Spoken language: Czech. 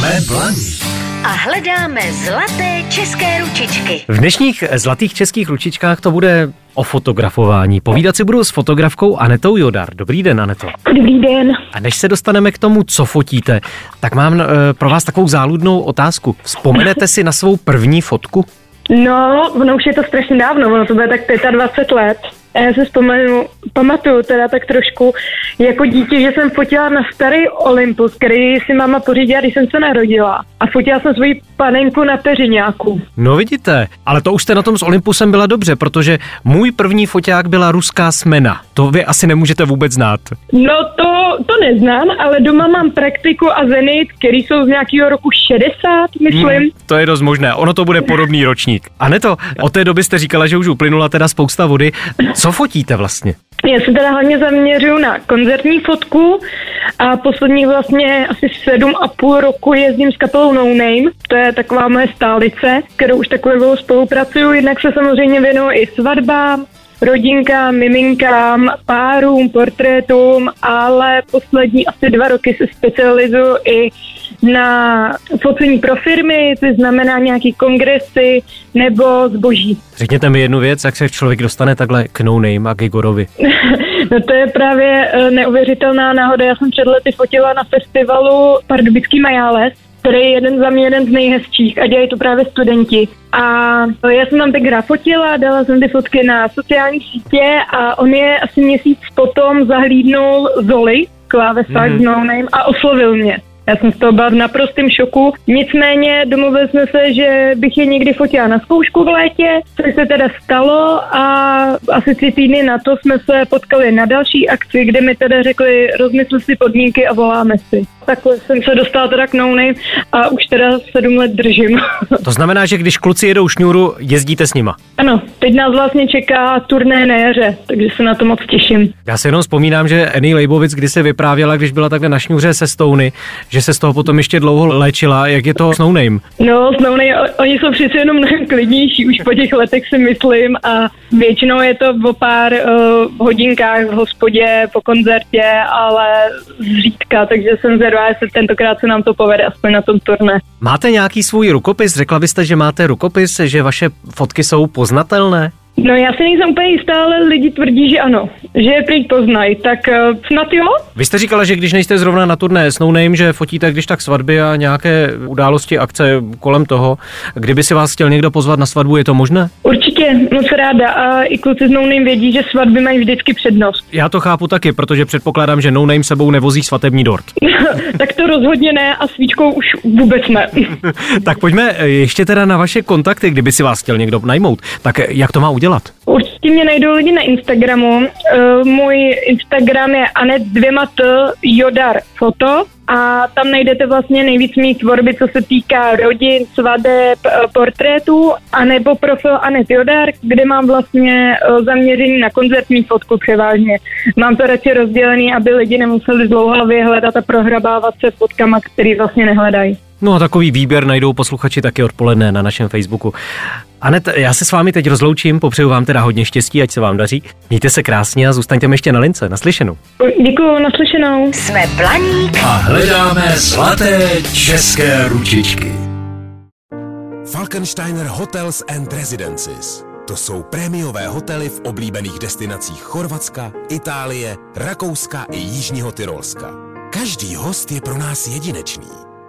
Jsme blaní. A hledáme zlaté české ručičky. V dnešních zlatých českých ručičkách to bude o fotografování. Povídat si budu s fotografkou Anetou Jodar. Dobrý den, Aneto. Dobrý den. A než se dostaneme k tomu, co fotíte, tak mám e, pro vás takovou záludnou otázku. Vzpomenete si na svou první fotku? No, ono už je to strašně dávno, ono to bude tak 25 let. A já si vzpomenu, pamatuju teda tak trošku jako dítě, že jsem fotila na starý Olympus, který si máma pořídila, když jsem se narodila. A fotila jsem svoji panenku na peřiňáku. No vidíte, ale to už jste na tom s Olympusem byla dobře, protože můj první foťák byla ruská smena. To vy asi nemůžete vůbec znát. No to, to neznám, ale doma mám praktiku a zenit, který jsou z nějakého roku 60, myslím. Hmm, to je dost možné, ono to bude podobný ročník. A ne to, od té doby jste říkala, že už uplynula teda spousta vody. Co fotíte vlastně? Já se teda hlavně zaměřuju na koncertní fotku a posledních vlastně asi sedm a půl roku jezdím s kapelou No Name. To je taková moje stálice, kterou už takovou spolupracuju. Jednak se samozřejmě věnuju i svatbám, rodinkám, miminkám, párům, portrétům, ale poslední asi dva roky se specializuju i na focení pro firmy, to znamená nějaký kongresy nebo zboží. Řekněte mi jednu věc, jak se člověk dostane takhle k No Name a k Igorovi. no to je právě eh, neuvěřitelná náhoda. Já jsem před lety fotila na festivalu Pardubický Majáles, který je jeden za mě jeden z nejhezčích a dělají to právě studenti. A já jsem tam tak fotila, dala jsem ty fotky na sociální sítě a on je asi měsíc potom zahlídnul Zoli, klávesák mm-hmm. no name a oslovil mě. Já jsem z toho byla v naprostém šoku. Nicméně domluvili jsme se, že bych je někdy fotila na zkoušku v létě, což se teda stalo a asi tři týdny na to jsme se potkali na další akci, kde mi teda řekli, rozmysl si podmínky a voláme si. Takhle jsem se dostala teda k no name a už teda sedm let držím. To znamená, že když kluci jedou šňůru, jezdíte s nima? Ano, teď nás vlastně čeká turné na jaře, takže se na to moc těším. Já si jenom vzpomínám, že Annie Leibovic když se vyprávěla, když byla takhle na šňůře se Stouny, že se z toho potom ještě dlouho léčila. Jak je to s No Name? No, s No Name, oni jsou přece jenom mnohem klidnější už po těch letech si myslím a většinou je to o pár uh, hodinkách v hospodě, po koncertě, ale zřídka, takže jsem zvědavá, jestli tentokrát se nám to povede aspoň na tom turné. Máte nějaký svůj rukopis? Řekla byste, že máte rukopis, že vaše fotky jsou poznatelné? No já si nejsem úplně jistá, ale lidi tvrdí, že ano, že je prý poznají, tak uh, snad jo. Vy jste říkala, že když nejste zrovna na turné s no Name, že fotíte když tak svatby a nějaké události, akce kolem toho. Kdyby si vás chtěl někdo pozvat na svatbu, je to možné? Určitě, moc ráda a i kluci s no Name vědí, že svatby mají vždycky přednost. Já to chápu taky, protože předpokládám, že no Name sebou nevozí svatební dort. tak to rozhodně ne a svíčkou už vůbec ne. tak pojďme ještě teda na vaše kontakty, kdyby si vás chtěl někdo najmout. Tak jak to má udělat? dělat? Určitě mě najdou lidi na Instagramu. Uh, můj Instagram je anet dvěma t jodar foto a tam najdete vlastně nejvíc mých tvorby, co se týká rodin, svadeb, eh, portrétů, anebo profil Anet Jodar, kde mám vlastně eh, zaměření na koncertní fotku převážně. Mám to radši rozdělený, aby lidi nemuseli dlouhavě hledat a prohrabávat se fotkama, který vlastně nehledají. No a takový výběr najdou posluchači taky odpoledne na našem Facebooku. Anet, já se s vámi teď rozloučím, popřeju vám teda hodně štěstí, ať se vám daří. Mějte se krásně a zůstaňte mi ještě na lince. Naslyšenou. Děkuji, naslyšenou. Jsme Blaník a hledáme zlaté české ručičky. Falkensteiner Hotels and Residences. To jsou prémiové hotely v oblíbených destinacích Chorvatska, Itálie, Rakouska i Jižního Tyrolska. Každý host je pro nás jedinečný.